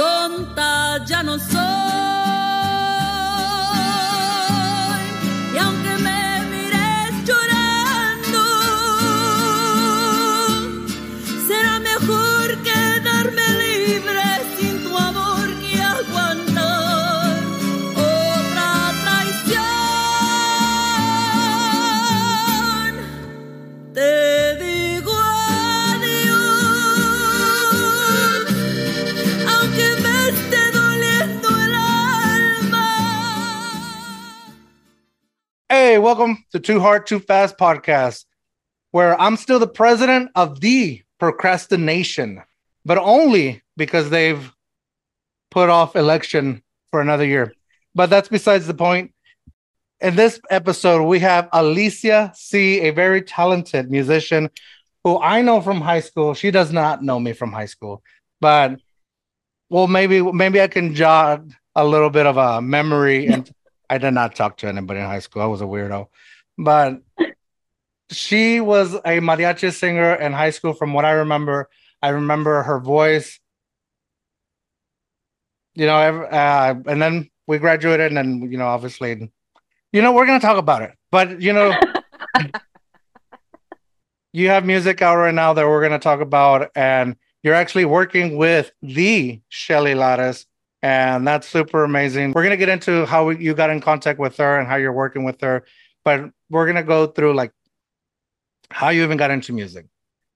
tonta ya no soy. Welcome to Too Hard, Too Fast podcast, where I'm still the president of the procrastination, but only because they've put off election for another year. But that's besides the point. In this episode, we have Alicia C, a very talented musician who I know from high school. She does not know me from high school, but well, maybe maybe I can jog a little bit of a memory and I did not talk to anybody in high school. I was a weirdo. But she was a mariachi singer in high school, from what I remember. I remember her voice. You know, uh, and then we graduated, and then, you know, obviously, you know, we're going to talk about it. But, you know, you have music out right now that we're going to talk about, and you're actually working with the Shelly Lares and that's super amazing. We're gonna get into how you got in contact with her and how you're working with her, but we're gonna go through like how you even got into music.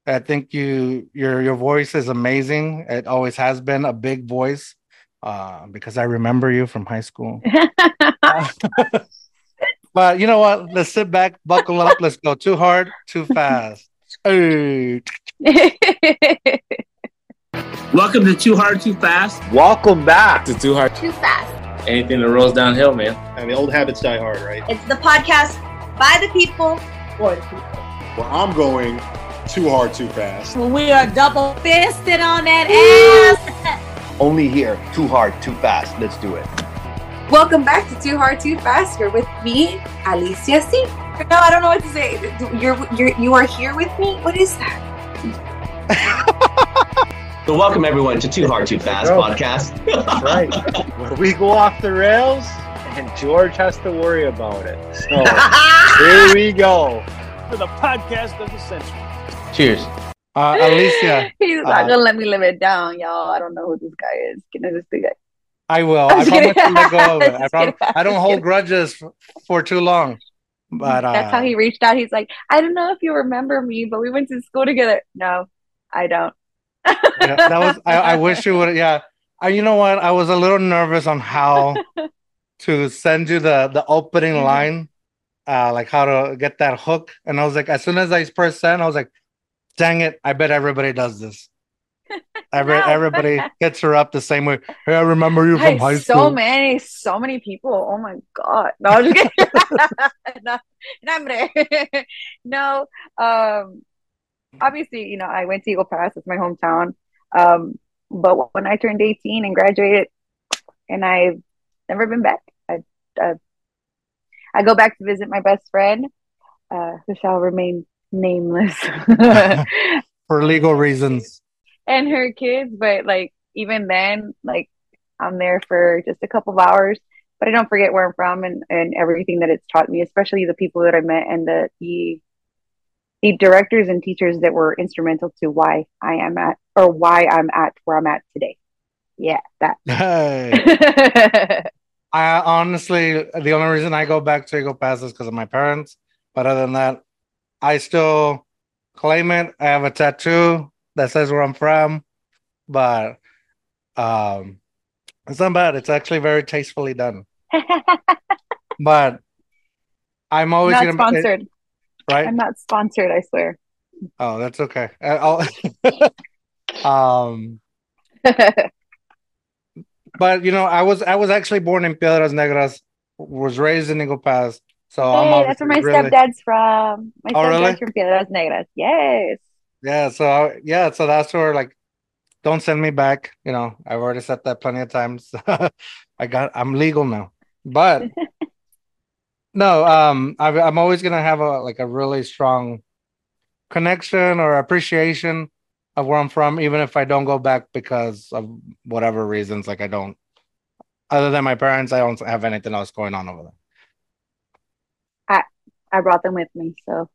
I think you your your voice is amazing. It always has been a big voice uh, because I remember you from high school. but you know what? Let's sit back, buckle up. Let's go. Too hard, too fast. Hey. Welcome to Too Hard, Too Fast. Welcome back. to Too Hard. Too fast. Anything that rolls downhill, man. I mean, old habits die hard, right? It's the podcast by the people for the people. Well, I'm going too hard, too fast. We are double fisted on that ass. Only here, too hard, too fast. Let's do it. Welcome back to Too Hard, Too Fast. You're with me, Alicia C. No, I don't know what to say. You're, you're, you are here with me? What is that? So, welcome everyone to Too Hard, Too Fast podcast. That's right. When we go off the rails, and George has to worry about it. So here we go. For the podcast of the century. Cheers. Uh, Alicia, He's Uh, not gonna let me live it down, y'all. I don't know who this guy is. Can I just do that? I will. I'm I promise kidding. to let go of it. I, Just prom- kidding. I don't hold kidding. grudges for, for too long. But uh, That's how he reached out. He's like, I don't know if you remember me, but we went to school together. No, I don't. Yeah, that was. I, I wish you would. Yeah. I, you know what? I was a little nervous on how to send you the the opening Mhm. line, uh, like how to get that hook. And I was like, as soon as I pressed send, I was like, dang it! I bet everybody does this. Every, No. everybody hits her up the same way. Hey, I remember you from Hey, high school. so many, so many people. Oh my God. No, I'm just kidding. no, no, no, um, obviously, you know, I went to Eagle Pass, it's my hometown. Um, but when I turned 18 and graduated, and I've never been back. I, uh, I go back to visit my best friend, uh, who shall remain nameless. for legal reasons. and her kids, but like even then, like I'm there for just a couple of hours, but I don't forget where I'm from and, and everything that it's taught me, especially the people that I met and the the the directors and teachers that were instrumental to why I am at or why I'm at where I'm at today. Yeah, Hey. that. I honestly, the only reason I go back to Eagle Pass is because of my parents. But other than that, I still claim it. I have a tattoo that says where I'm from, but um, it's not bad. It's actually very tastefully done. But I'm always not gonna sponsored. Right? I'm not sponsored, I swear. Oh, that's okay. I'll- um, but you know, I was I was actually born in Piedras Negras, was raised in Eagle Pass, so I'm Hey, that's where my really- stepdad's from. My Oh, stepdad's really? from Piedras Negras. Yes. Yeah, so I- yeah, so that's where like, don't send me back. You know, I've already said that plenty of times. I got, I'm legal now, but no, um, I, I'm always gonna have a like a really strong connection or appreciation of where I'm from, even if I don't go back because of whatever reasons. Like I don't, other than my parents, I don't have anything else going on over there. I I brought them with me, so.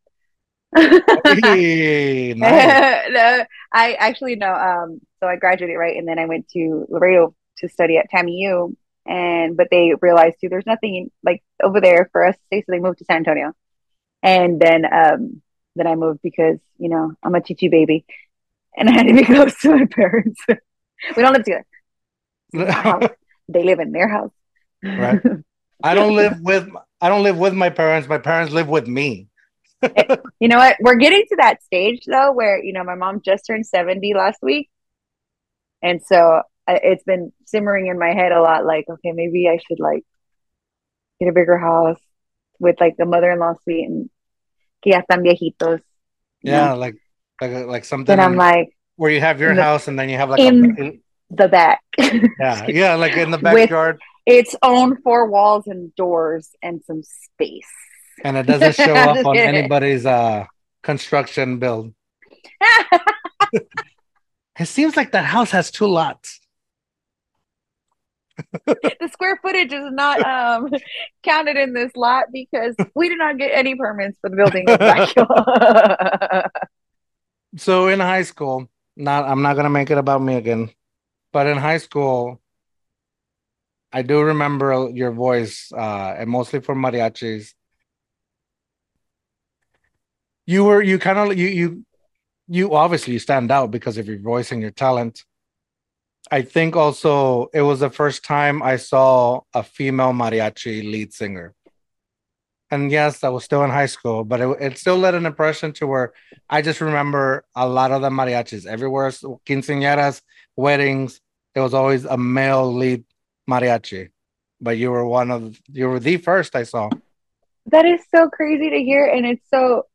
Hey, no, I actually no. Um, so I graduated right, and then I went to Laredo to study at TAMIU, and but they realized too there's nothing like over there for us to stay, so they moved to San Antonio, and then um then I moved because you know I'm a chichi baby, and I had to be close to my parents. we don't live together. It's my house. they live in their house. Right. I don't live with I don't live with my parents. My parents live with me. you know what? We're getting to that stage though, where you know my mom just turned seventy last week, and so I- it's been simmering in my head a lot. Like, okay, maybe I should like get a bigger house with like the mother-in-law suite and que ya están viejitos. Yeah, know? like like like something And I'm like where you have your the- house and then you have like in- a the back. yeah yeah like in the With- backyard its own four walls and doors and some space. and it doesn't show up on anybody's uh construction build. It seems like that house has two lots. The square footage is not um counted in this lot because we did not get any permits for the building. So in high school, not I'm not gonna make it about me again, but in high school, I do remember your voice, uh, and mostly for mariachis. You were you kind of you you you obviously stand out because of your voice and your talent. I think also it was the first time I saw a female mariachi lead singer. And yes, I was still in high school, but it, it still led an impression to where I just remember a lot of the mariachis everywhere, quinceañeras, weddings. There was always a male lead mariachi, but you were one of you were the first I saw. that is so crazy to hear and it's so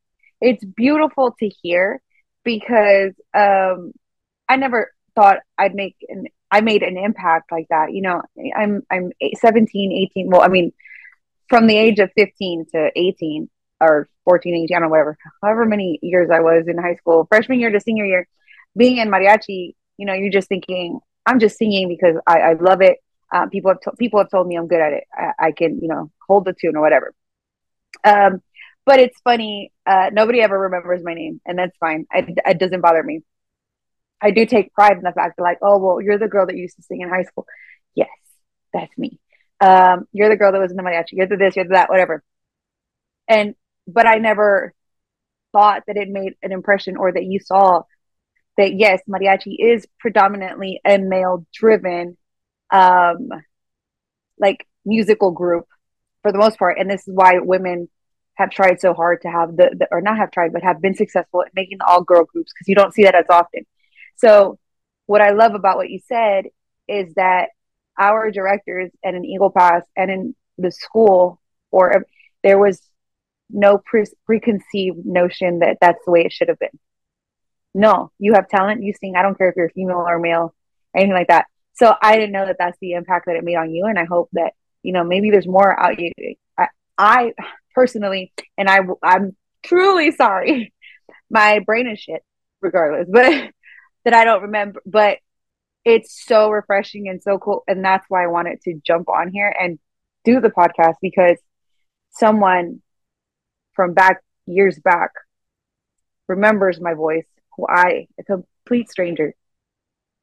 it's beautiful to hear because um I never thought I'd make an I made an impact like that. You know, I'm I'm 17, 18, well, I mean from the age of 15 to 18 or 14, 18, I don't know, whatever, however many years I was in high school, freshman year to senior year, being in mariachi, you know, you're just thinking, I'm just singing because I, I love it. Uh, people have to- people have told me I'm good at it. I, I can, you know, hold the tune or whatever. Um, but it's funny. Uh, nobody ever remembers my name, and that's fine. It, it doesn't bother me. I do take pride in the fact that, like, oh, well, you're the girl that used to sing in high school. Yes, that's me. Um, you're the girl that was in the mariachi. You're the this, you're the that, whatever. And but I never thought that it made an impression or that you saw that yes, mariachi is predominantly a male driven um like musical group for the most part. And this is why women have tried so hard to have the, the or not have tried, but have been successful at making the all girl groups because you don't see that as often. So what I love about what you said is that our directors and in Eagle Pass and in the school or there was no pre- preconceived notion that that's the way it should have been. No, you have talent, you sing. I don't care if you're female or male, anything like that. So I didn't know that that's the impact that it made on you, and I hope that you know maybe there's more out you. I, I personally, and I I'm truly sorry, my brain is shit, regardless, but that I don't remember. But it's so refreshing and so cool, and that's why I wanted to jump on here and do the podcast because someone from back years back remembers my voice who I, a complete stranger,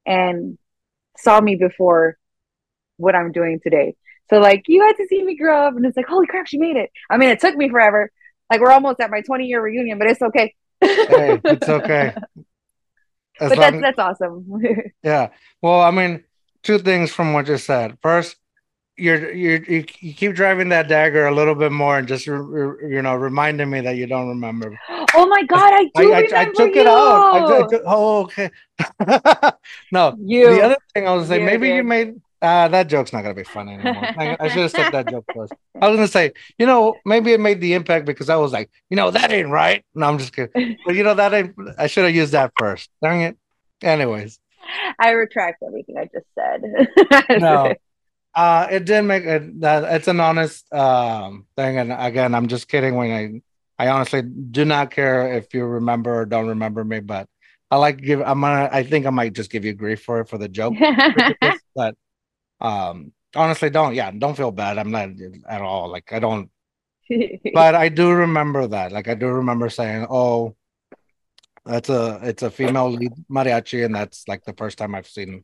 and saw me before what I'm doing today. So like you had to see me grow up and it's like, holy crap, she made it. I mean, it took me forever. Like we're almost at my 20 year reunion, but it's okay. Hey, it's okay. As but that's long- that's awesome. Yeah. Well, I mean, two things from what you said. First, you're you're you, you keep driving that dagger a little bit more and just re, re- you know reminding me that you don't remember. oh my god, I I, do I, remember I took you. it out. I took- I oh, okay. no, you. the other thing I was saying, maybe you made uh, that joke's not gonna be funny anymore. I, I should have said that joke first. I was gonna say, you know, maybe it made the impact because I was like, you know, that ain't right. No, I'm just kidding. But you know, that ain't. I should have used that first. Dang it. Anyways. I retract everything I just said. no uh it did make it that it's an honest um thing and again i'm just kidding when i i honestly do not care if you remember or don't remember me but I like give. I'm gonna. I think I might just give you grief for it for the joke, but um, honestly, don't. Yeah, don't feel bad. I'm not at all. Like I don't. But I do remember that. Like I do remember saying, "Oh, that's a it's a female lead mariachi," and that's like the first time I've seen.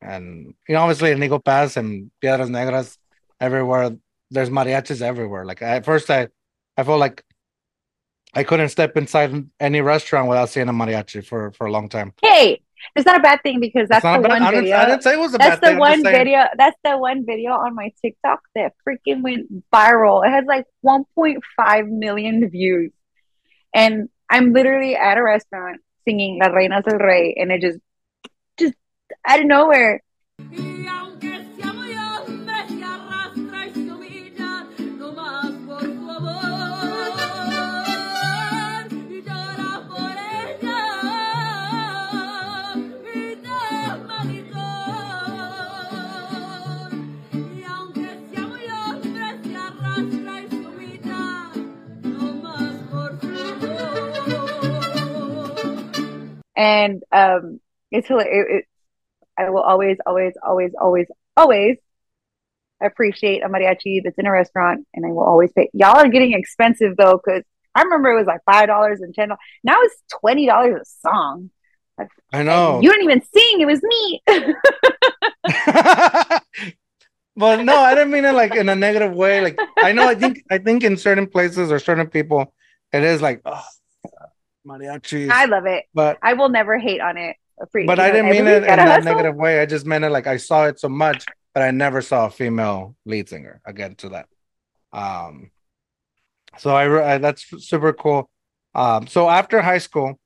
And you know, obviously in Pass and Piedras Negras, everywhere there's mariachis everywhere. Like at first, I I felt like I couldn't step inside any restaurant without seeing a mariachi for for a long time. hey, it's not a bad thing because that's the bad- one I didn't, video. I didn't say it was a That's bad the thing. One video. That's the one video on my TikTok that freaking went viral. It has like 1.5 million views, and I'm literally at a restaurant singing "La Reina del Rey," and it just, just out of nowhere. And um, it's hilarious. It, it, I will always, always, always, always, always appreciate a mariachi that's in a restaurant, and I will always pay. Y'all are getting expensive though, because I remember it was like five dollars and ten dollars. Now it's twenty dollars a song. I know. You didn't even sing; it was me. but no, I didn't mean it like in a negative way. Like I know, I think, I think in certain places or certain people, it is like oh, mariachis. I love it. but I will never hate on it. Free- but you I didn't mean it in hustle. negative way. I just meant it like I saw it so much, but I never saw a female lead singer. Again, to that. Um, so I, I that's super cool. Um, so after high school,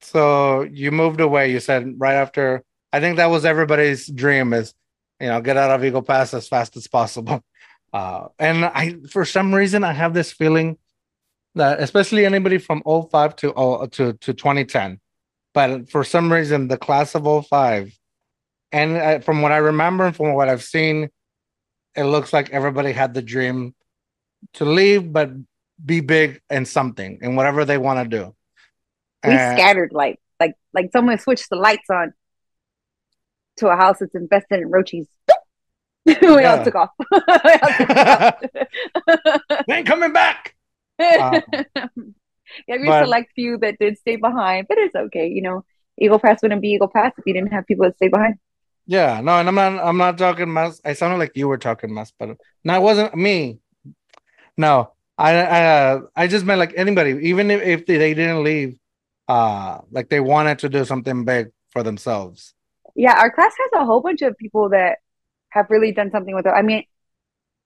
so you moved away. You said right after. I think that was everybody's dream is, you know, get out of Eagle Pass as fast as possible. Uh, and I, for some reason, I have this feeling that, especially anybody from 05 to oh, to to 2010, but for some reason, the class of 05, and uh, from what I remember and from what I've seen, it looks like everybody had the dream to leave, but be big in something and whatever they want to do. We And- scattered like like like someone switched the lights on to a house that's invested in roaches. we Yeah. all took off. We all took off. They ain't coming back. Um, yeah, we but- select few that did stay behind, but it's okay. You know, Eagle Pass wouldn't be Eagle Pass if you didn't have people that stay behind. Yeah, no, and I'm not I'm not talking mess. I sounded like you were talking mess, but no, it wasn't me. No, I I uh, I just meant like anybody, even if, if they, they didn't leave, uh, like they wanted to do something big for themselves. Yeah, our class has a whole bunch of people that have really done something with it. I mean,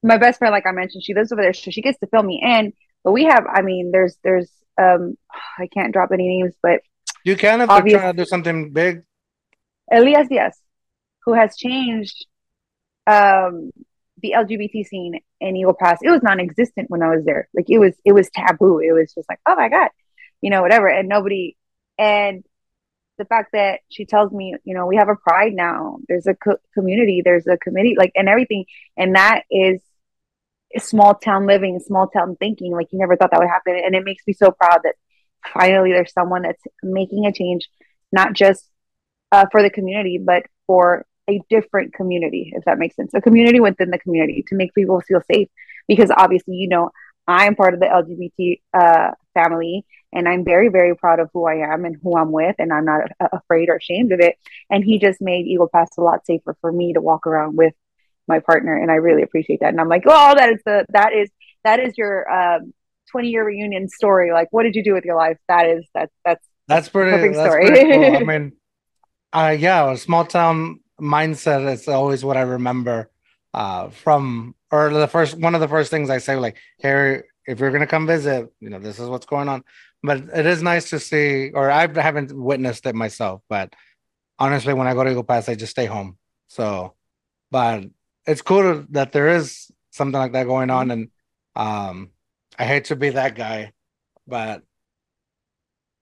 my best friend, like I mentioned, she lives over there, so she gets to fill me in. But we have, I mean, there's there's um I can't drop any names, but You can if they're trying to do something big. Elias Diaz, who has changed um the LGBT scene in Eagle Pass. It was non-existent when I was there. Like it was it was taboo. It was just like, oh my God, you know, whatever. And nobody and the fact that she tells me, you know, we have a pride now. There's a co- community, there's a committee, like and everything. And that is small town living, small town thinking. Like you never thought that would happen. And it makes me so proud that finally there's someone that's making a change, not just uh, for the community, but for a different community, if that makes sense. A community within the community to make people feel safe. Because obviously, you know, I'm part of the LGBT uh, family and I'm very, very proud of who I am and who I'm with. And I'm not a- afraid or ashamed of it. And he just made Eagle Pass a lot safer for me to walk around with my partner. And I really appreciate that. And I'm like, oh, that is the, that is, that is your um, 20 year reunion story. Like, what did you do with your life? That is, that's, that's, That's pretty. That's story. pretty cool. I mean, uh, yeah, a small town mindset is always what I remember uh, from, or the first one of the first things I say, like, here, if you're gonna come visit, you know, this is what's going on. But it is nice to see, or I haven't witnessed it myself, but honestly, when I go to Eagle Pass, I just stay home. So, but it's cool that there is something like that going on, and um, I hate to be that guy, but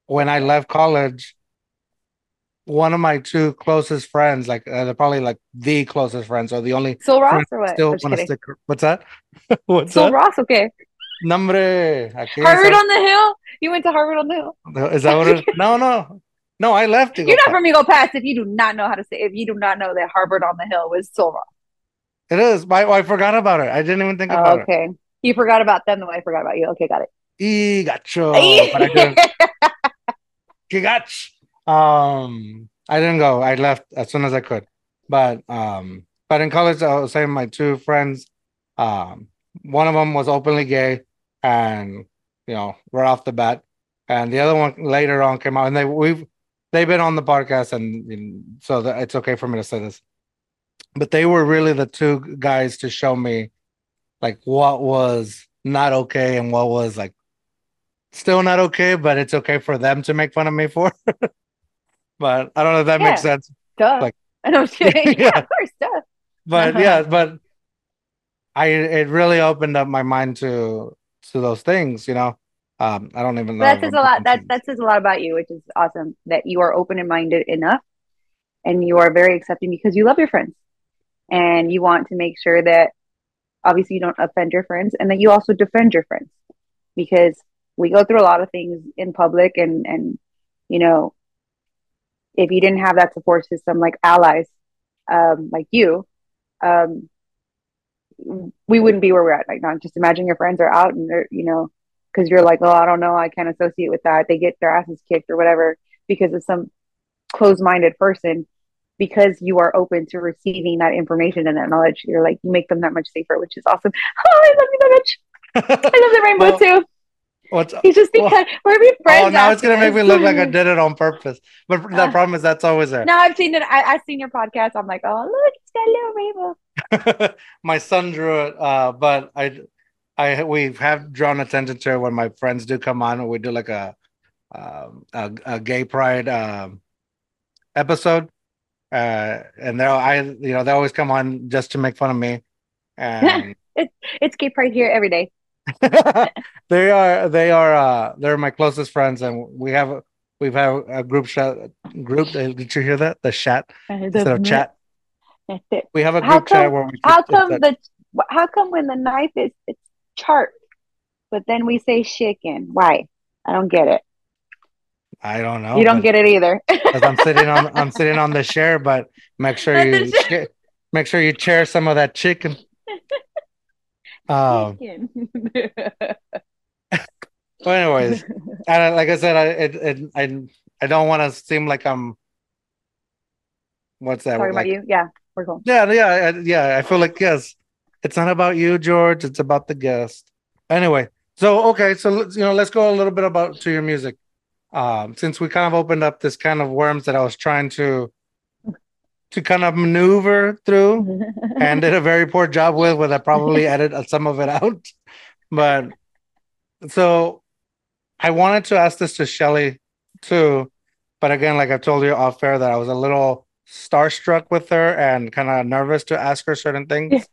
when I left college, one of my two closest friends, like uh, they're probably like the closest friends, or the only Sul Ross or what? still want to stick. What's that? What's that? Ross, okay. Nombre. aquí Harvard on the Hill. You went to Harvard on the Hill. Is that what it is? No, no. No, I left You're not from Eagle Pass if you do not know how to say if you do not know that Harvard on the Hill was so wrong. It is. I, I forgot about it. I didn't even think about Oh, okay. You forgot about them the way I forgot about you. Okay, got it. it. Y gacho. But I couldn't- Um, I didn't go. I left as soon as I could. But um, but in college, I was saying my two friends, um, one of them was openly gay, and you know, right off the bat, and the other one later on came out, and they we've they've been on the podcast, and, and so that it's okay for me to say this. But they were really the two guys to show me, like what was not okay and what was like still not okay, but it's okay for them to make fun of me for. but I don't know if that makes sense. Duh. Like- I know. Yeah. yeah, of course. Duh. But Uh-huh. yeah, but I it really opened up my mind to to those things, you know. Um, I don't even know. That says a lot. That that says a lot about you, which is awesome. That you are open and minded enough, and you are very accepting because you love your friends, and you want to make sure that obviously you don't offend your friends, and that you also defend your friends, because we go through a lot of things in public, and and you know, if you didn't have that support system like allies, um, like you, um, we wouldn't be where we're at right now. Just imagine your friends are out and they're, you know, because you're like, oh, I don't know, I can't associate with that. They get their asses kicked or whatever because of some closed-minded person. Because you are open to receiving that information and that knowledge, you're like, you make them that much safer, which is awesome. Oh, I love you that much. I love the rainbow Well, too. What's He's just well- because we're be friends. oh now it's gonna make me look like I did it on purpose. But the Uh, problem is that's always there. No, I've seen it. I, I've seen your podcast. I'm like, oh, look, it's got a little rainbow. my son drew it, uh, but I, I we have drawn attention to it when my friends do come on. We do like a, um, a, a gay pride um, episode, uh, and they I you know they always come on just to make fun of me, and It's gay pride here every day. they are they are uh, they're my closest friends, and we have we've had a group chat group. uh, Did you hear that? The chat instead of chat. We have a group chat come- where we. How come the how come when the knife is it's sharp, but then we say chicken? Why? I don't get it. I don't know. you don't get it either. I'm sitting on I'm sitting on the chair, but make sure you make sure you chair some of that chicken. Um. Chicken. Well, anyways, and like I said, I it, it I I don't want to seem like I'm. What's that? Talking like, about you? Yeah, we're cool. Yeah, yeah, I- yeah. I feel like yes, it's not about you, George. It's about the guest. Anyway, so okay, so you know let's go a little bit about to your music. Um, since we kind of opened up this kind of worms that I was trying to to kind of maneuver through and did a very poor job with, with I probably edited some of it out. But so I wanted to ask this to Shelly too, but again, like I've told you off air, that I was a little starstruck with her and kind of nervous to ask her certain things.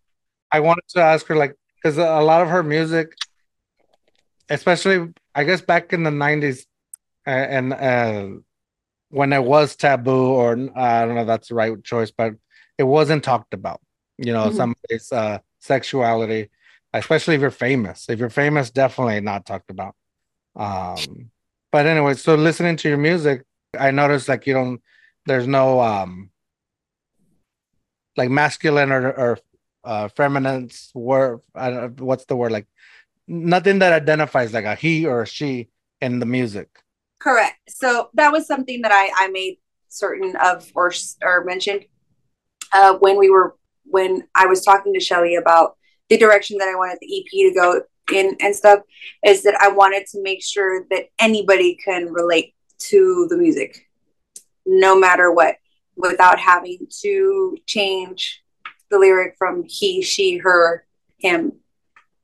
I wanted to ask her like because a lot of her music, especially I guess back in the '90s, uh, and uh, when it was taboo, or I don't know if that's the right choice, but it wasn't talked about. You know, Mhm. somebody's uh, sexuality, especially if you're famous. If you're famous, definitely not talked about. Um, but anyway, so listening to your music, I noticed like you don't. There's no um, like masculine or or uh, feminine word. What's the word like? Nothing that identifies like a he or a she in the music. Correct. So that was something that I, I made certain of or or mentioned uh, when we were when I was talking to Shelly about the direction that I wanted the EP to go in and stuff is that I wanted to make sure that anybody can relate to the music, no matter what, without having to change the lyric from he, she, her, him,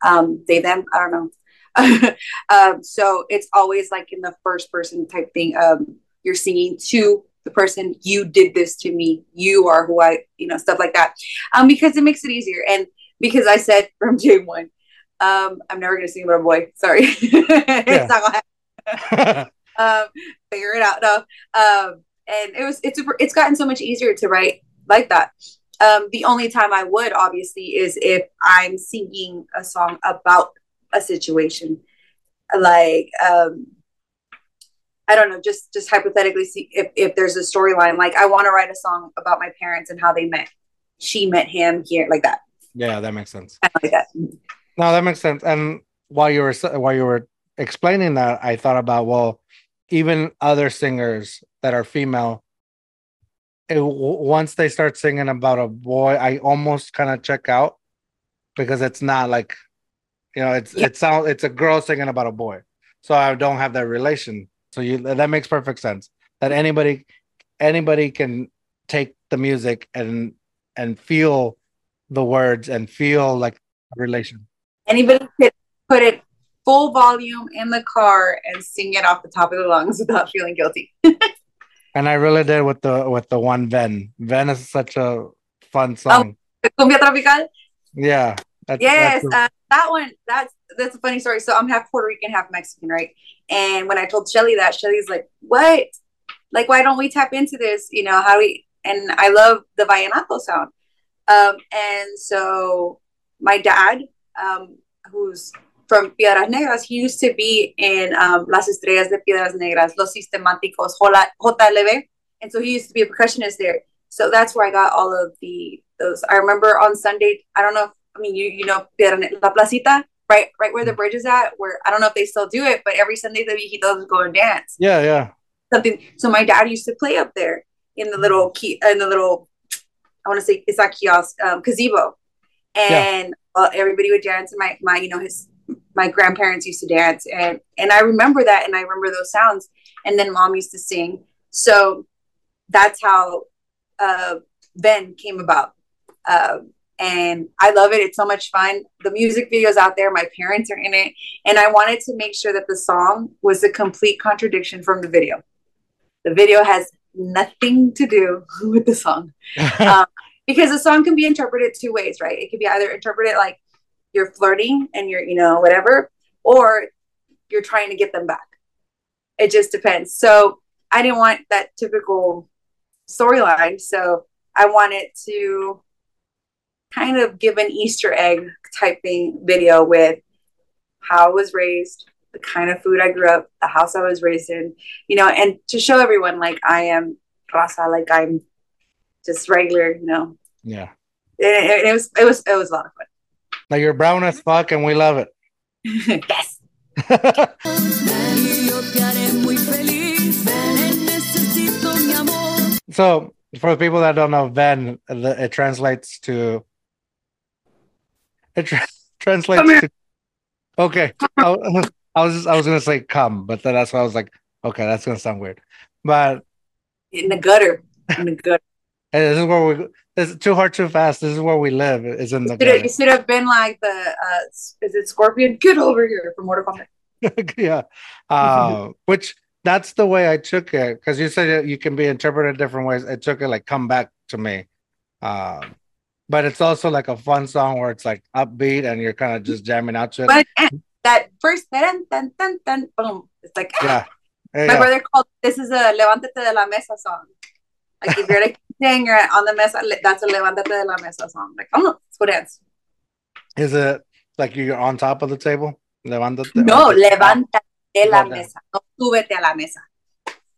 um, they, them. I don't know. um, so it's always like in the first person type thing. Um, you're singing to the person, you did this to me, you are who I, you know, stuff like that. Um, because it makes it easier. And because I said from day one, um, I'm never gonna sing about a boy. Sorry. it's not gonna happen. um, figure it out. No. Um, and it was it's super, it's gotten so much easier to write like that. Um, the only time I would obviously is if I'm singing a song about a situation. Like um I don't know, just just hypothetically see if, if there's a storyline. Like I want to write a song about my parents and how they met. She met him here, like that. Yeah, that makes sense. Like that. No, that makes sense. And while you were while you were explaining that, I thought about well, even other singers that are female, it, w- once they start singing about a boy, I almost kind of check out because it's not like, you know, it's Yeah. it sounds it's a girl singing about a boy, so I don't have that relation. So you that makes perfect sense that anybody anybody can take the music and and feel the words and feel like a relation. Anybody could put it full volume in the car and sing it off the top of the lungs without feeling guilty. And I really did with the with the one Ven. Ven is such a fun song. Oh, Cumbia tropical. yeah. That's, Yes, that's uh, that one. That's that's a funny story. So I'm half Puerto Rican, half Mexican, right? And when I told Shelly that, Shelly's like, "What? Like, why don't we tap into this? You know, how do we?" And I love the vallenato sound. Um, and so my dad, um, who's from Piedras Negras, he used to be in um, Las Estrellas de Piedras Negras, Los Sistemáticos, JLB, and so he used to be a percussionist there. So that's where I got all of the those. I remember on Sunday. I don't know. If, I mean, you you know, La Placita, right, right where the bridge is at. Where I don't know if they still do it, but every Sunday the viejitos would go and dance yeah, yeah. something. So my dad used to play up there in the little key in the little I want to say it's not kiosk um, gazebo, and uh, everybody would dance. And my my you know his my grandparents used to dance, and and I remember that, and I remember those sounds. And then mom used to sing. So that's how uh, Ven came about. Um, and I love it. It's so much fun. The music video's out there. My parents are in it. And I wanted to make sure that the song was a complete contradiction from the video. The video has nothing to do with the song um, because the song can be interpreted two ways, right? It could be either interpreted like you're flirting and you're, you know, whatever, or you're trying to get them back. It just depends. So I didn't want that typical storyline. So I wanted to kind of give an Easter egg type thing video with how I was raised, the kind of food I grew up, the house I was raised in, you know, and to show everyone like I am raza, like I'm just regular, you know. yeah. It, it, was it was it was a lot of fun. Like you're brown as fuck and we love it. yes. so for people that don't know, Ven, it translates to it tra- translates to okay. I, was- I was I was gonna say come, but then that's why I was like, okay, that's gonna sound weird. But In the gutter. In the gutter. this is where we this is too hard, too fast. This is where we live. Is in the Should have- gutter. You should have been like the uh is it Scorpion? Get over here from Mortal Kombat. yeah. Uh, which that's the way I took it because you said it, you can be interpreted different ways. I took it like come back to me. Um, but it's also like a fun song where it's like upbeat and you're kind of just jamming out to it. But eh, that first dun, dun, dun, dun, boom. It's like yeah. Yeah, My brother called this is a Levántate de la Mesa song. Like if you're like saying you're on the mesa, that's a Levántate de la Mesa song. Like, oh let's go dance. Is it like you're on top of the table? Levántate. No, levántate de la mesa. No, súbete a la mesa.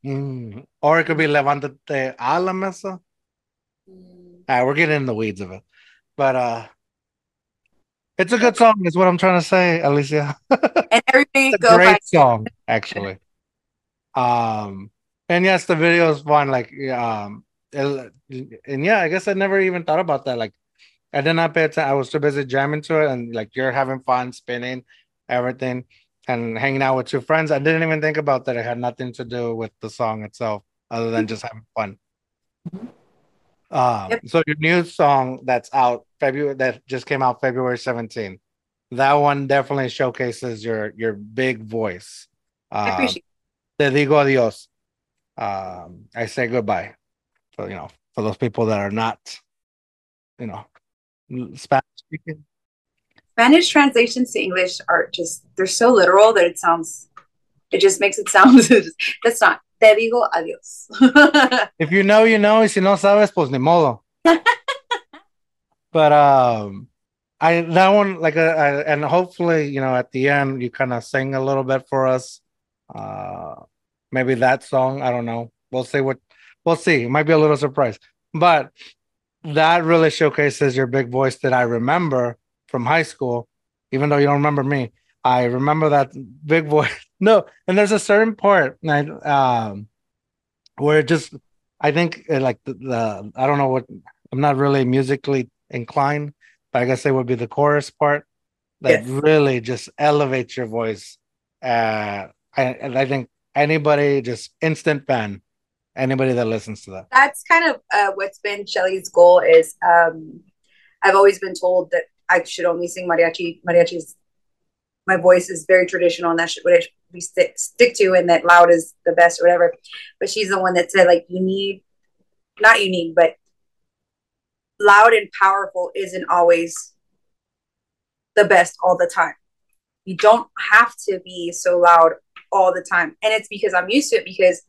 Mm. Or it could be levántate a la mesa. Right, we're getting in the weeds of it. But uh it's a good song, is what I'm trying to say, Alicia. And everybody it's a go great back. song, actually. Um, and yes, the video is fun. Like, um, and yeah, I guess I never even thought about that. Like, I did not pay attention. I was too busy jamming to it, and like you're having fun, spinning, everything, and hanging out with your friends. I didn't even think about that. It had nothing to do with the song itself, other than just having fun. Um, Yep. so your new song that's out February that just came out February 17th. That one definitely showcases your your big voice. I Um, appreciate Te digo adios. Um, I say goodbye. So you know, for those people that are not, you know, Spanish speaking. Spanish translations to English are just they're so literal that it sounds it just makes it sound that's not te digo adios. If you know, you know. Y si no sabes, pues ni modo. but um, I that one like uh, I, and hopefully you know at the end you kind of sing a little bit for us. Uh, maybe that song. I don't know. We'll see what we'll see. It might be a little surprise, but that really showcases your big voice that I remember from high school. Even though you don't remember me, I remember that big voice. No, and there's a certain part, like, um, where it just I think uh, like the, the I don't know what I'm not really musically inclined, but I guess it would be the chorus part that Yes. really just elevates your voice. Uh, I, I think anybody just instant fan, anybody that listens to that. that's kind of uh, what's been Shelly's goal is um, I've always been told that I should only sing mariachi. Mariachi's my voice is very traditional and that's what I be stick, stick to and that loud is the best or whatever. But she's the one that said like you need not you need, but loud and powerful isn't always the best all the time. You don't have to be so loud all the time. And it's because I'm used to it because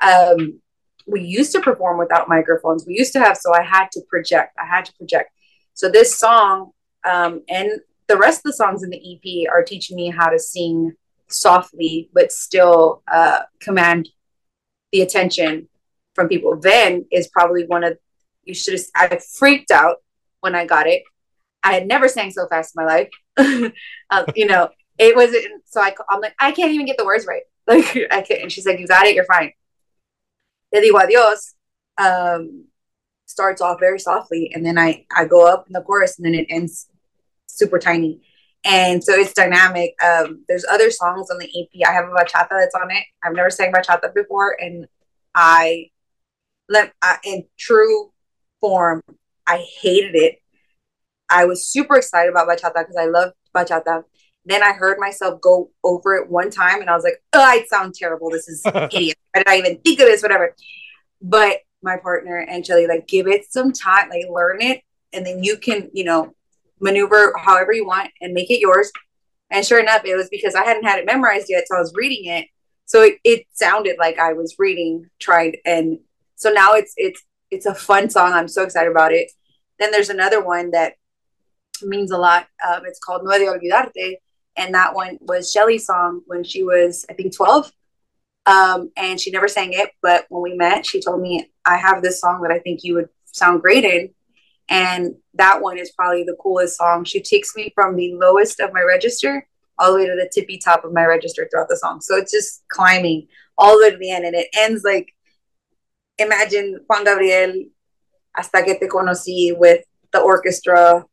um we used to perform without microphones. We used to have, so I had to project. I had to project. So this song um, and the rest of the songs in the EP are teaching me how to sing softly, but still uh, command the attention from people. Ven is probably one of you should have. I freaked out when I got it. I had never sang so fast in my life. uh, you know, it was so I, I'm like I can't even get the words right. Like I can't. And she's like, "You got it. You're fine." Te digo adios um, starts off very softly, and then I I go up in the chorus, and then it ends super tiny, and so it's dynamic. Um, there's other songs on the EP. I have a bachata that's on it. I've never sang bachata before, and I let I, in true form, I hated it. I was super excited about bachata because I love bachata. Then I heard myself go over it one time, and I was like, "Oh, I sound terrible. This is idiot. Why did I even think of this? Whatever." But my partner and Shelly like give it some time, like learn it, and then you can, you know, maneuver however you want and make it yours. And sure enough, it was because I hadn't had it memorized yet, so I was reading it. So it, it sounded like I was reading, tried, and so now it's it's it's a fun song. I'm so excited about it. Then there's another one that means a lot. Um, it's called No de Olvidarte, and that one was Shelly's song when she was, I think, 12. Um, and she never sang it, but when we met, she told me, I have this song that I think you would sound great in. And that one is probably the coolest song. She takes me from the lowest of my register all the way to the tippy top of my register throughout the song. So it's just climbing all the way to the end. And it ends like imagine Juan Gabriel hasta que te conocí with the orchestra,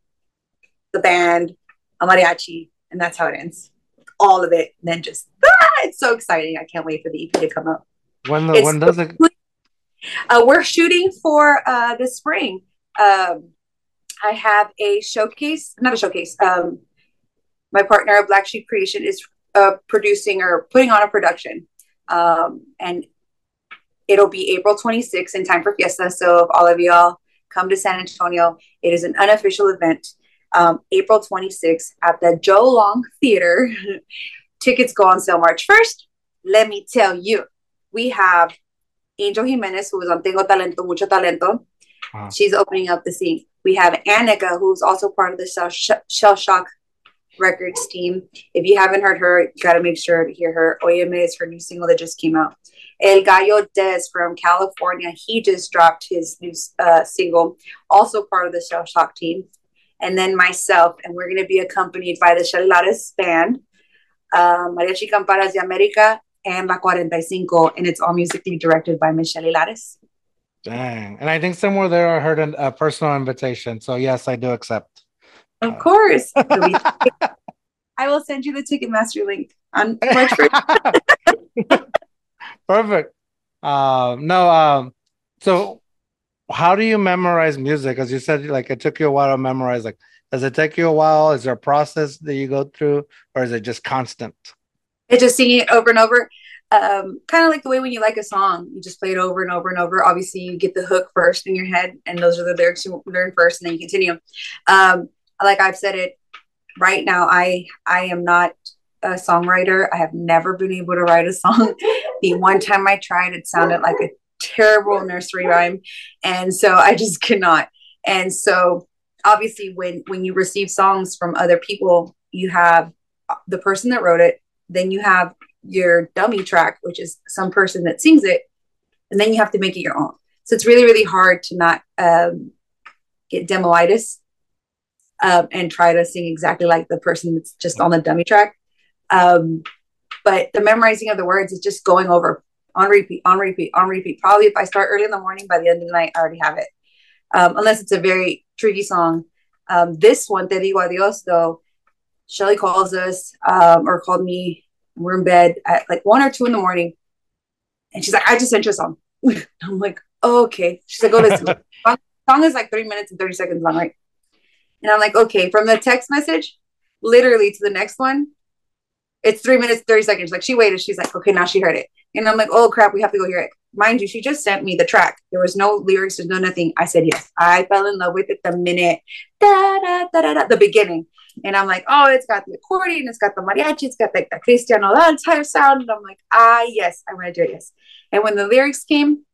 the band, a mariachi, and that's how it ends. All of it, and then just ah, it's so exciting. I can't wait for the EP to come out. When the, when does it? Uh, we're shooting for uh, this spring. Um, I have a showcase, not a showcase. Um, my partner, Black Sheep Creation, is uh, producing or putting on a production, um, and it'll be April 26th in time for Fiesta. So if all of y'all come to San Antonio, it is an unofficial event. Um, April 26th at the Jo Long Theater. Tickets go on sale March 1st. Let me tell you, we have Angel Jimenez, who is on Tengo Talento, Mucho Talento. Wow. She's opening up the scene. We have Annika, who's also part of the Shell, Shell Shock Records team. If you haven't heard her, you got to make sure to hear her. Oyeme is her new single that just came out. El Gallo Des from California, he just dropped his new uh, single, also part of the Shell Shock team. And then myself, and we're going to be accompanied by the Shelares Band, uh, Mariachi Campanas de America, and La 45, and it's all musically directed by Michelle Hilares. Dang. And I think somewhere there I heard an, a personal invitation. So yes, I do accept. Of course. I will send you the Ticketmaster link on March 1st. Perfect. Um, no, um, so how do you memorize music? As you said, like it took you a while to memorize. Like, does it take you a while? Is there a process that you go through, or is it just constant? It's just singing it over and over. Um, kind of like the way when you like a song, you just play it over and over and over. Obviously, you get the hook first in your head, and those are the lyrics you learn first, and then you continue. Um, like I've said it right now, I I am not a songwriter. I have never been able to write a song. the one time I tried, it sounded like a terrible nursery rhyme, and so I just cannot. And so, obviously, when when you receive songs from other people, you have the person that wrote it, then you have your dummy track, which is some person that sings it, and then you have to make it your own. So it's really, really hard to not um, get demoitis um, and try to sing exactly like the person that's just on the dummy track. Um, but the memorizing of the words is just going over on repeat, on repeat, on repeat. Probably if I start early in the morning, by the end of the night, I already have it. Um, unless it's a very tricky song. Um, this one, Te Digo Adios, though, Shelly calls us um, or called me. We're in bed at like one or two in the morning. And she's like, I just sent you a song. I'm like, oh, okay. She's like, oh, listen. song, song is like three minutes and 30 seconds long, right? And I'm like, okay, from the text message, literally to the next one, it's three minutes, 30 seconds. Like she waited. She's like, okay, now she heard it. And I'm like, oh crap, we have to go hear it. Mind you, she just sent me the track. There was no lyrics, there's no nothing. I said yes. I fell in love with it the minute da, da, da, da, da, the beginning. And I'm like, oh, it's got the accordion, it's got the mariachi, it's got like the Cristiano type sound. And I'm like, ah, yes, I want to do it, yes. And when the lyrics came,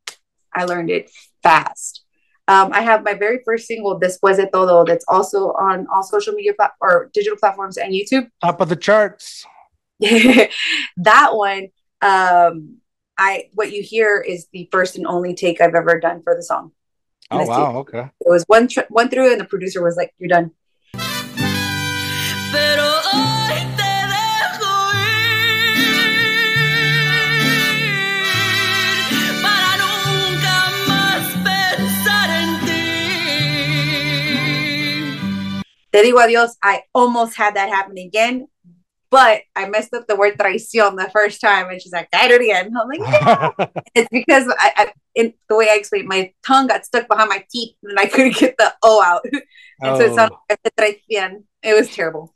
I learned it fast. Um, I have my very first single, Después de Todo, that's also on all social media plat- or digital platforms and YouTube. Top of the charts. that one, um, I what you hear is the first and only take I've ever done for the song. Oh wow, okay. It was one tr- one through, and the producer was like, "You're done." Te digo adios. I almost had that happen again, but I messed up the word traición the first time, and she's like, "I it again." I'm like, "No." it's because I, I in the way I explained, my tongue got stuck behind my teeth, and I couldn't get the O out, and so it Oh. sounded like traición. It was terrible.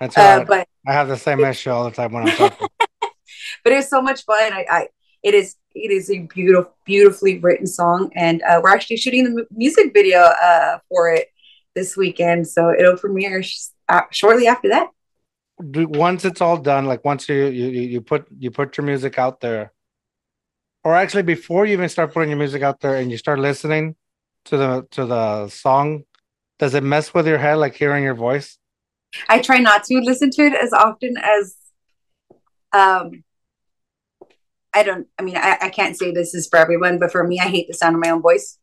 That's Uh, but I have the same issue all the time when I'm talking. but it was so much fun. I, I it is it is a beautiful, beautifully written song, and uh, we're actually shooting the mu- music video uh, for it this weekend, so it'll premiere sh- uh, shortly after that. Once it's all done, like once you, you you you put you put your music out there, or actually before you even start putting your music out there and you start listening to the to the song, does it mess with your head like hearing your voice? I try not to listen to it as often as um I don't I mean I, I can't say this is for everyone, but for me I hate the sound of my own voice.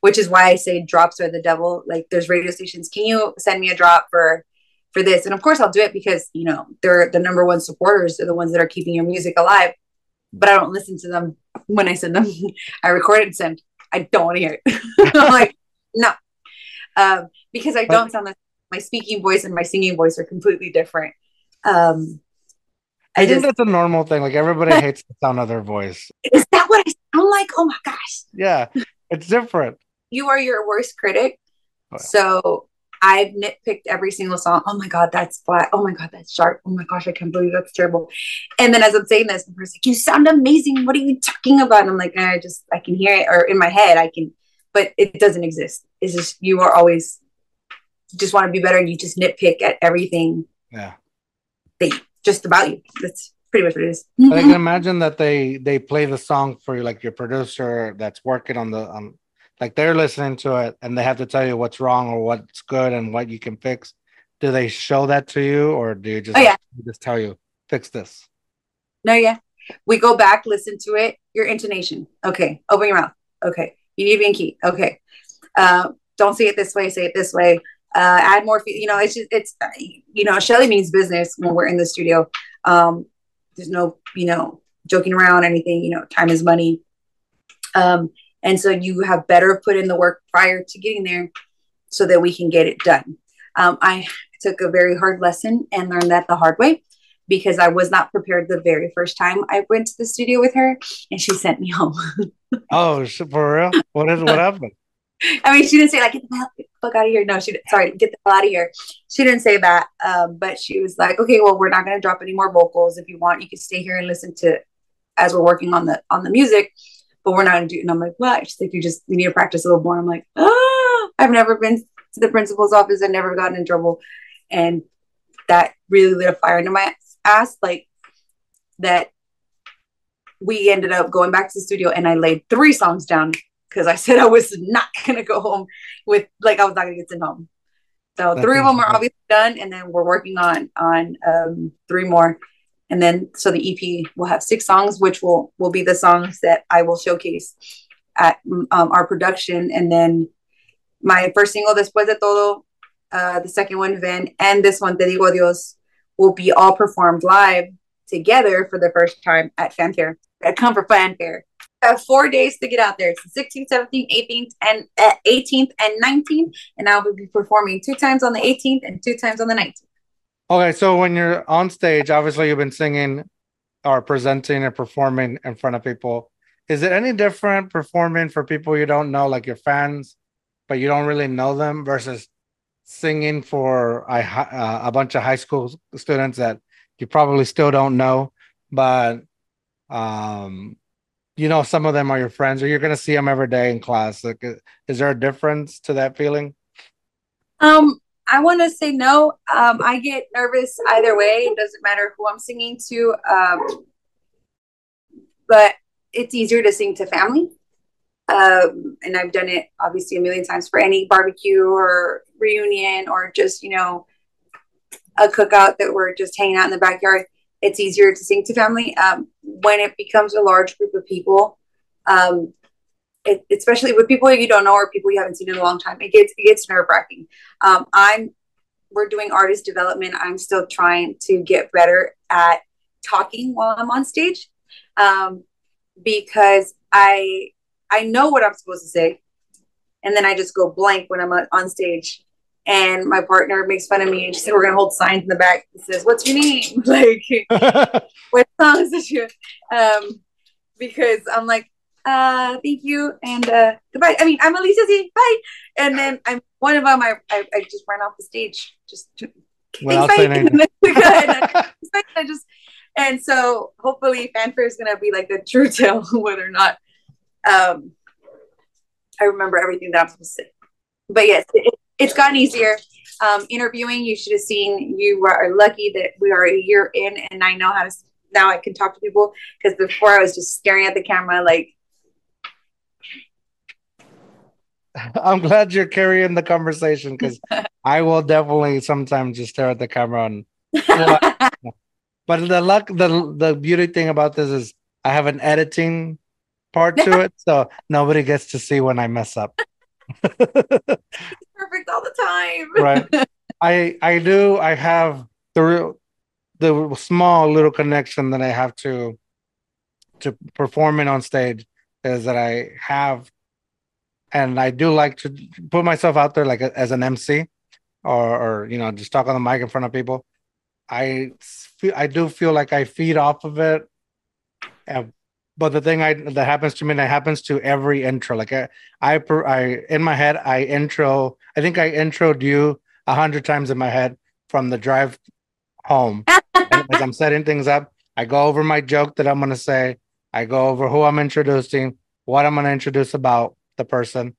Which is why I say drops are the devil. Like there's radio stations, can you send me a drop for for this? And of course I'll do it because you know they're the number one supporters, they're the ones that are keeping your music alive. But I don't listen to them when I send them. I record it and send. I don't want to hear it. I'm like, no. Um, because I don't sound like my speaking voice and my singing voice are completely different. Um, I, I think just that's a normal thing. Like everybody hates the sound of their voice. is that what I sound like? Oh my gosh, Yeah, it's different. you are your worst critic. Oh, wow. So I've nitpicked every single song. Oh my god, that's flat. Oh my god, that's sharp. Oh my gosh, I can't believe that's terrible. And then as I'm saying this, the person's like, "You sound amazing. What are you talking about?" And I'm like, "I just I can hear it, or in my head I can, but it doesn't exist. It's just you are always just want to be better, and you just nitpick at everything Yeah. that just about you. That's pretty much what it is. But I can imagine that they they play the song for you, like your producer that's working on the um, like they're listening to it and they have to tell you what's wrong or what's good and what you can fix. Do they show that to you, or do you just Oh, yeah. they just tell you fix this? No, yeah. We go back, listen to it. Your intonation. Okay. Open your mouth. Okay. You need to be in key. Okay. Uh, don't say it this way. Say it this way. Uh, add more. Fe- you know, it's just it's you know, Shelly means business when we're in the studio. Um, there's no you know joking around anything. You know, time is money. Um, and so you have better put in the work prior to getting there, so that we can get it done. Um, I took a very hard lesson and learned that the hard way because I was not prepared the very first time I went to the studio with her and she sent me home. Oh, for real? What is what happened? I mean, she didn't say like get the fuck out of here. No, she didn't. Sorry, get the hell out of here. She didn't say that. Um, but she was like, okay, well, we're not gonna drop any more vocals. If you want, you can stay here and listen to as we're working on the on the music. But we're not gonna do. It and I'm like, what? She's like, you just you need to practice a little more. I'm like, ah, I've never been to the principal's office. I've never gotten in trouble, and that really lit a fire into my ass. Like that we ended up going back to the studio and I laid three songs down because I said I was not gonna go home with like I was not gonna get sent home. So That's three of them are obviously done, and then we're working on on um, three more. and then so the EP will have six songs, which will will be the songs that I will showcase at um, our production, and then my first single, Después de Todo, uh, the second one, Ven, and this one, Te Digo Adios, will be all performed live together for the first time at Fanfare. At Come for Fanfare. Have four days to get out there. It's the 16th, 17th, 18th, and uh, 18th and 19th, and I will be performing two times on the 18th and two times on the 19th. Okay, so when you're on stage, obviously you've been singing or presenting and performing in front of people. Is it any different performing for people you don't know, like your fans, but you don't really know them, versus singing for a, uh, a bunch of high school students that you probably still don't know, but um, you know some of them are your friends, or you're gonna see them every day in class. Like, uh, is there a difference to that feeling? Um, I want to say no. Um, I get nervous either way. It doesn't matter who I'm singing to. Um, but it's easier to sing to family. Um, and I've done it obviously a million times for any barbecue or reunion or just, you know, a cookout that we're just hanging out in the backyard. It's easier to sing to family. Um, when it becomes a large group of people, um, it, especially with people you don't know or people you haven't seen in a long time, it gets it gets nerve wracking. Um, I'm we're doing artist development. I'm still trying to get better at talking while I'm on stage, um, because I I know what I'm supposed to say, and then I just go blank when I'm on on stage. And my partner makes fun of me, and she said, "We're gonna hold signs in the back that says, "What's your name?" like, what songs did you? Um, because I'm like, uh, thank you and uh, goodbye. I mean, I'm Alicia C. Bye. And then I'm one of them. I, I, I just ran off the stage. Just Without thanks, bye. And then I, I just and so hopefully fanfare is gonna be like the true tale whether or not um I remember everything that I'm supposed to say. But yes, it, it's gotten easier. Um, interviewing, you should have seen. You are lucky that we are a year in, and I know how to. Now I can talk to people because before I was just staring at the camera like I'm glad you're carrying the conversation because I will definitely sometimes just stare at the camera and. but the luck, the the beauty thing about this is I have an editing part to it, so nobody gets to see when I mess up. Perfect all the time. right. I I do. I have the real, the small little connection that I have to to performing on stage is that I have, and I do like to put myself out there like a, as an MC, or or you know just talk on the mic in front of people. I feel I do feel like I feed off of it, and, but the thing I that happens to me and that happens to every intro. Like uh, I I, I in my head I intro. I think I introed you a hundred times in my head from the drive home as I'm setting things up. I go over my joke that I'm gonna say. I go over who I'm introducing, what I'm gonna introduce about the person,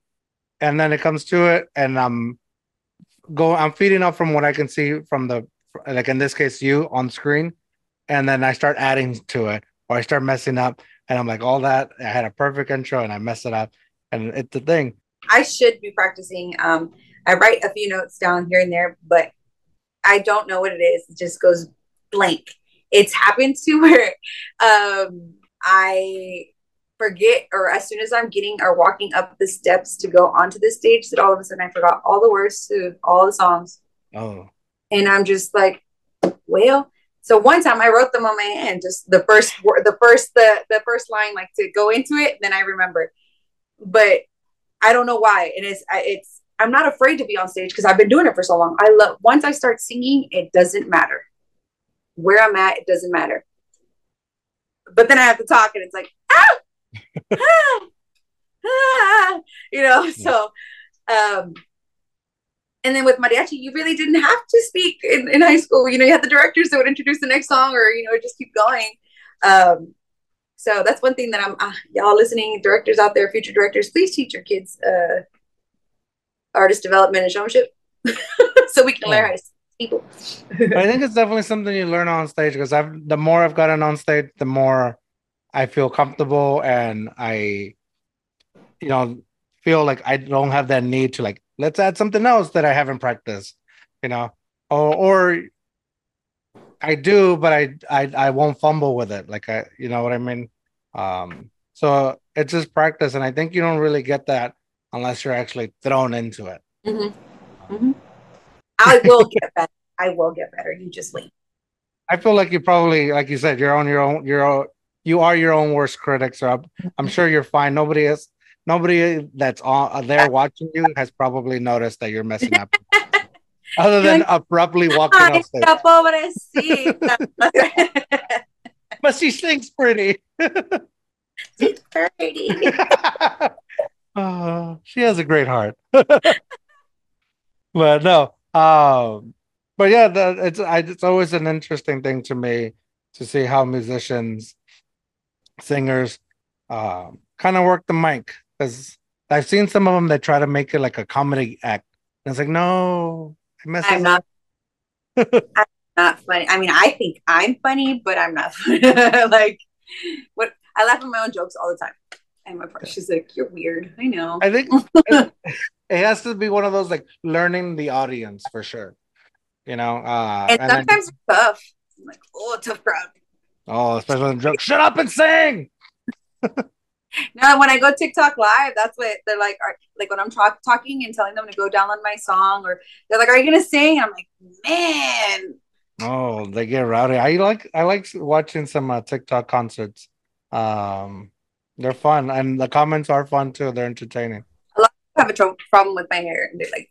and then it comes to it, and I'm go. I'm feeding off from what I can see from the like in this case you on screen, and then I start adding to it, or I start messing up, and I'm like all that. I had a perfect intro, and I mess it up, and it's the thing. I should be practicing. Um, I write a few notes down here and there, but I don't know what it is. It just goes blank. It's happened to where um, I forget, or as soon as I'm getting or walking up the steps to go onto the stage, that all of a sudden I forgot all the words to all the songs, Oh, and I'm just like, well. So one time I wrote them on my hand, just the first the first the the first line, like to go into it. Then I remembered, but I don't know why. And it's I- it's I'm not afraid to be on stage because I've been doing it for so long. I love once I start singing, it doesn't matter where I'm at. It doesn't matter. But then I have to talk, and it's like ah, ah, ah, you know. So, um, and then with mariachi, you really didn't have to speak in, in high school. You know, you had the directors that would introduce the next song, or you know, just keep going. Um, so that's one thing that I'm uh, y'all listening, directors out there, future directors, please teach your kids uh, artist development and showmanship, so we can learn how to see people. I think it's definitely something you learn on stage because I've the more I've gotten on stage, the more I feel comfortable and I, you know, feel like I don't have that need to like let's add something else that I haven't practiced, you know, or or I do, but I I I won't fumble with it. Like I, you know what I mean. Um, so it's just practice, and I think you don't really get that unless you're actually thrown into it. Mm-hmm. Mm-hmm. I will get better. I will get better. You just wait. I feel like you probably, like you said, you're on your own. You're you are your own worst critic. So I'm, I'm sure you're fine. Nobody is. Nobody that's on uh, there watching you has probably noticed that you're messing up. Other than abruptly walking Ay, off stage. pobrecita. But she sings pretty. She's pretty. Oh, she has a great heart. but no, um, but yeah, the, it's I, it's always an interesting thing to me to see how musicians, singers, um, kind of work the mic because I've seen some of them that try to make it like a comedy act, and it's like, no, I messed I'm up. not. I'm not funny. I mean, I think I'm funny, but I'm not. Funny. like, what? I laugh at my own jokes all the time. And my partner, she's like, "You're weird." I know. I think it, has to be one of those like learning the audience for sure. You know, uh, and and sometimes it's tough. I'm like, "Oh, tough crowd." oh, especially when joke, shut up and sing. Now, when I go TikTok live, that's what they're like. Are, like when I'm talk, talking and telling them to go download my song, or they're like, "Are you gonna sing?" I'm like, "Man, Oh, they get rowdy. I like I like watching some uh, TikTok concerts. Um, they're fun, and the comments are fun too. They're entertaining. I have a problem with my hair." And they're like,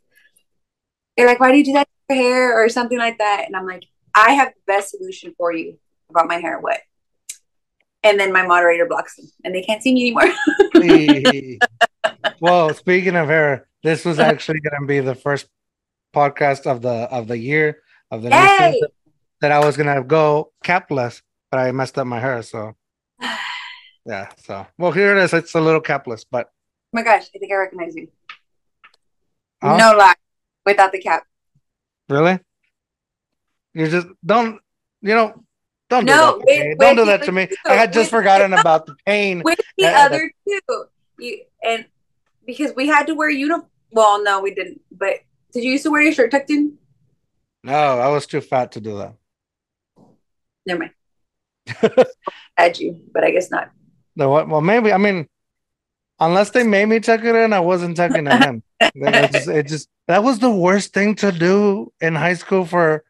"They're like, why do you do that to your hair or something like that?" And I'm like, "I have the best solution for you about my hair. What?" And then my moderator blocks them, and they can't see me anymore. well, speaking of hair, this was actually going to be the first podcast of the of the year of the season that I was going to go capless, but I messed up my hair. So yeah, so well, here it is. It's a little capless, but Oh my gosh, I think I recognize you. Huh? No lie, without the cap. really, you just don't. You know. Don't No, do that to me. wait, Don't do that to me. I had just forgotten about the pain. With the other two, you and because we had to wear uniform. Well, no, we didn't. But did you used to wear your shirt tucked in? No, I was too fat to do that. Never mind. You, but I guess not. No? Well, maybe. I mean, unless they made me tuck it in, I wasn't tucking it in. it, just, it just that was the worst thing to do in high school for,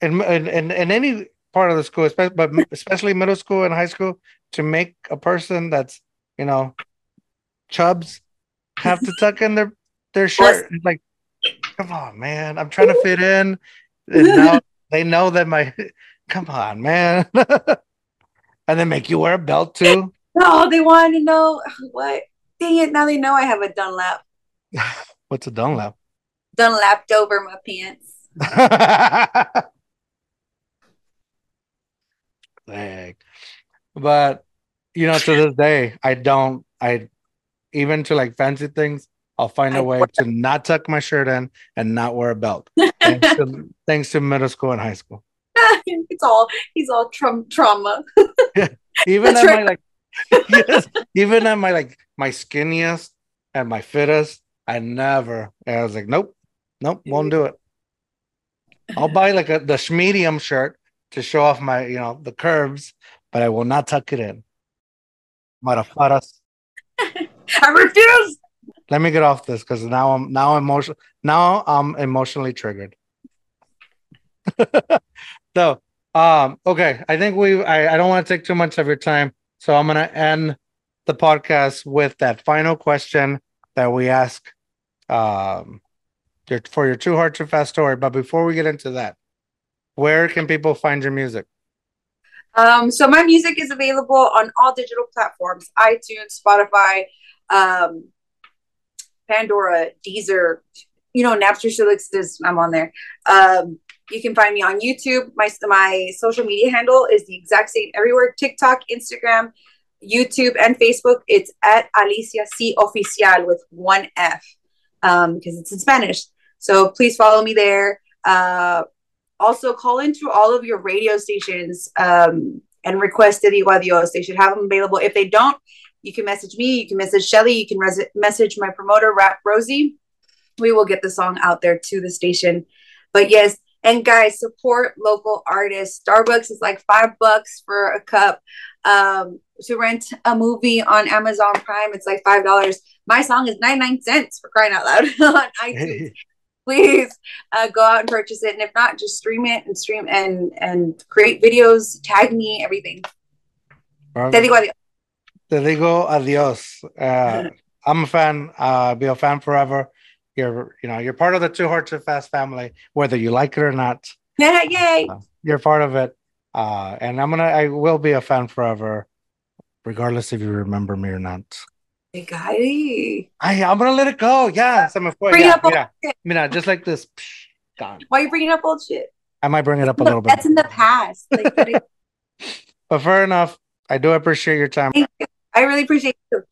in in in, in any part of the school, especially but especially middle school and high school, to make a person that's you know, chubs have to tuck in their their shirt. It's like, come on, man! I'm trying to fit in. And now they know that my, come on, man. and then make you wear a belt too. No, they wanted to know what. Dang it! Now they know I have a Dunlap. What's a Dunlap? Dunlapped over my pants. Dang. But you know, to this day, I don't. I even to like fancy things, I'll find a way to not tuck my shirt in and not wear a belt. thanks, to, thanks to middle school and high school. it's all he's all trum trauma. Even That's at right. my like, yes, even at my like my skinniest and my fittest, I never. I was like, nope, nope, won't do it. I'll buy like a the medium shirt to show off my, you know, the curves, but I will not tuck it in. Marafaras. I refuse. Let me get off this because now I'm now emotional. Now I'm emotionally triggered. so, um, okay, I think we. I, I don't want to take too much of your time, so I'm gonna end the podcast with that final question that we ask, um, your, for your too hard too fast story. But before we get into that, where can people find your music? Um, so my music is available on all digital platforms: iTunes, Spotify, um, Pandora, Deezer. You know, Napster still exists. I'm on there. Um, you can find me on YouTube. My my social media handle is the exact same everywhere: TikTok, Instagram, YouTube, and Facebook. It's at Alicia C Oficial with one F um, because it's in Spanish. So please follow me there. Uh, also call into all of your radio stations um, and request Te Digo Adios. They should have them available. If they don't, you can message me. You can message Shelly. You can res- message my promoter, Rap Rosie. We will get the song out there to the station. But yes, And guys, support local artists. Starbucks is like five bucks for a cup. Um, to rent a movie on Amazon Prime, it's like five dollars. My song is 99 cents for crying out loud on iTunes. Please uh, go out and purchase it. And if not, just stream it and stream and and create videos, tag me, everything. Te digo adiós. Te digo adios. Uh, I'm a fan. Uh, be a fan forever. You're, you know, you're part of the Too Hard Too Fast family, whether you like it or not. Yeah, yay. Uh, you're part of it. Uh, and I'm gonna, I will be a fan forever, regardless if you remember me or not. Ay, I'm gonna let it go. Yeah, se me fue. Bring Yeah, up mira, shit. mira, just like this. psh, Gone. Why are you bringing up old shit? I might bring it up a Look, little bit, that's in the past. Like, but fair enough. I do appreciate your time. thank you. I really appreciate you.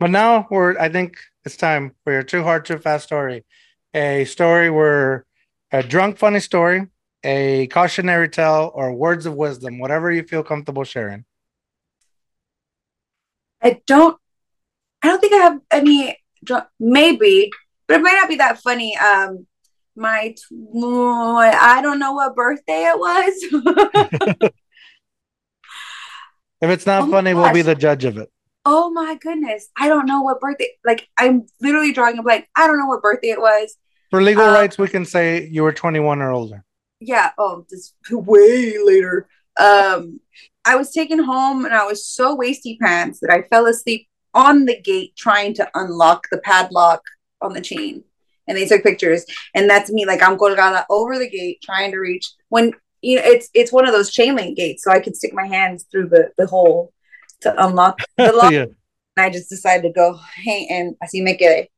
But now we're I think it's time for your too hard, too fast story. A story where a drunk funny story, a cautionary tale, or words of wisdom, whatever you feel comfortable sharing. I don't. I don't think I have any. Maybe, but it might not be that funny. Um, my tw- I don't know what birthday it was. If it's not Oh funny, we'll be the judge of it. oh my goodness, I don't know what birthday. Like I'm literally drawing a blank. I don't know what birthday it was. For legal Um, rights, we can say you were 21 or older. yeah oh this way later um i was taken home and i was so wasty pants that i fell asleep on the gate trying to unlock the padlock on the chain and they took pictures and that's me like i'm colgada over the gate trying to reach when you know it's it's one of those chain link gates so i could stick my hands through the the hole to unlock the lock yeah. and I just decided to go hang and así me quedé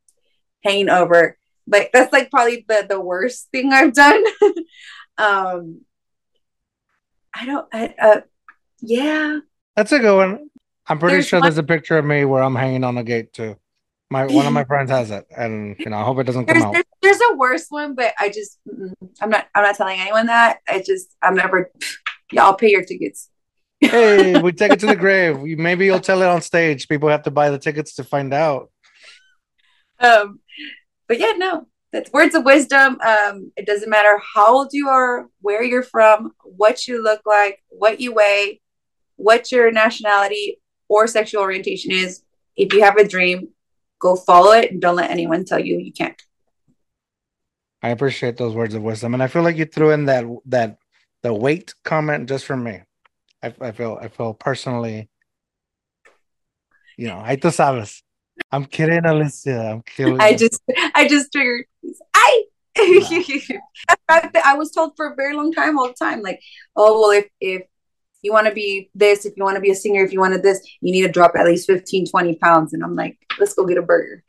hanging over. But that's like probably the the worst thing I've done. um, I don't. I, uh, yeah. That's a good one. I'm pretty There's sure there's a picture of me where I'm hanging on a gate too. My one of my friends has it, and you know, I hope it doesn't come out. there's there's a worse one, but I just I'm not I'm not telling anyone that. I just I'm never. Y'all pay your tickets. hey, we take it to the grave. Maybe you'll tell it on stage. People have to buy the tickets to find out. Um, but yeah, no, that's words of wisdom. Um, it doesn't matter how old you are, where you're from, what you look like, what you weigh, what your nationality or sexual orientation is. If you have a dream, go follow it and don't let anyone tell you you can't. I appreciate those words of wisdom, and I feel like you threw in that that the weight comment just for me. I, I feel I feel personally, you know, I tú sabes. I'm kidding, Alicia. I'm kidding. I just, I just triggered. I. I was told for a very long time, all the time, like, oh well, if if you want to be this, if you want to be a singer, if you wanted this, you need to drop at least 15, 20 pounds. And I'm like, let's go get a burger.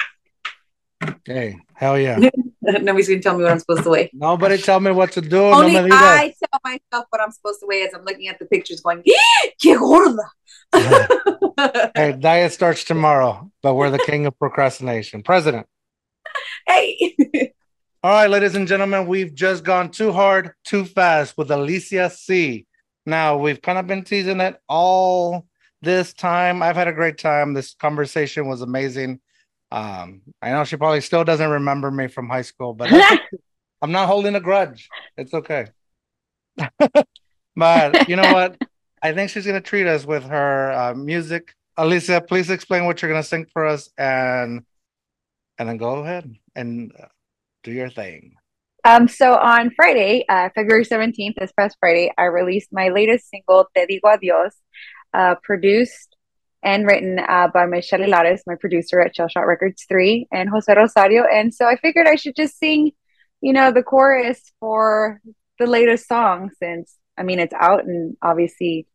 hey, hell yeah. Nobody's gonna tell me what I'm supposed to weigh. Nobody tell me what to do. Only no me digas. I tell myself what I'm supposed to weigh as I'm looking at the pictures, going, "Que gorda." hey, diet starts tomorrow, but we're the king of procrastination. President. hey, All right, ladies and gentlemen, we've just gone too hard, too fast with Alicia C. Now, we've kind of been teasing it all this time. I've had a great time. This conversation was amazing. Um, I know she probably still doesn't remember me from high school, but I'm not holding a grudge. It's okay. but you know what? I think she's going to treat us with her uh, music. Alicia, please explain what you're going to sing for us and and then go ahead and uh, do your thing. Um, so on Friday, uh, February 17th, this past Friday, I released my latest single, Te Digo Adios, uh, produced and written uh, by Michelle Hilares, my producer at Shell Shot Records 3, and Jose Rosario. And so I figured I should just sing, you know, the chorus for the latest song since, I mean, it's out and obviously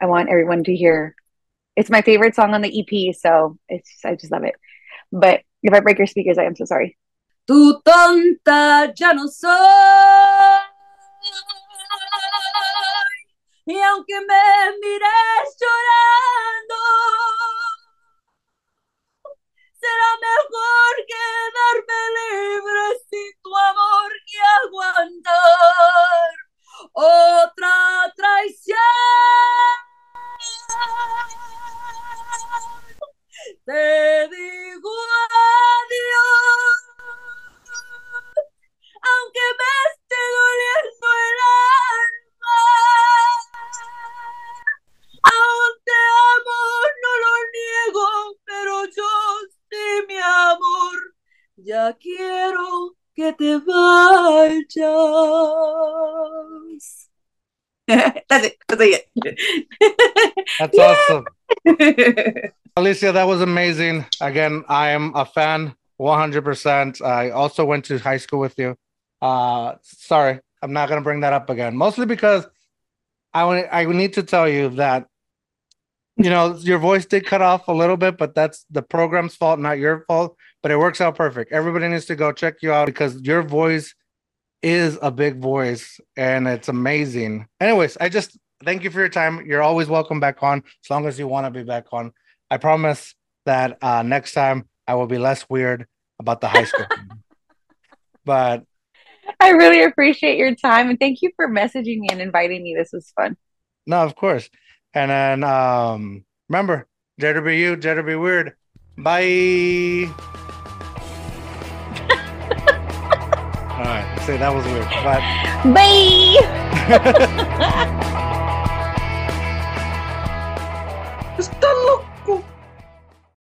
I want everyone to hear. It's my favorite song on the EP, so it's I just love it. But if I break your speakers, I am so sorry. Tu tonta ya no soy. Y aunque me mires llorando, será mejor quedarme libre sin tu amor que aguantar otra Alicia, that was amazing. Again, I am a fan 100%. I also went to high school with you. Uh, sorry, I'm not going to bring that up again. Mostly because I want I need to tell you that you know, your voice did cut off a little bit, but that's the program's fault, not your fault. But it works out perfect. Everybody needs to go check you out because your voice is a big voice and it's amazing. Anyways, I just thank you for your time. You're always welcome back on as long as you want to be back on. I promise that uh, next time I will be less weird about the high school. but I really appreciate your time and thank you for messaging me and inviting me. This was fun. no, of course. And then um remember, dare to be you, dare to be weird. Bye. All right, see that was weird, but Bye.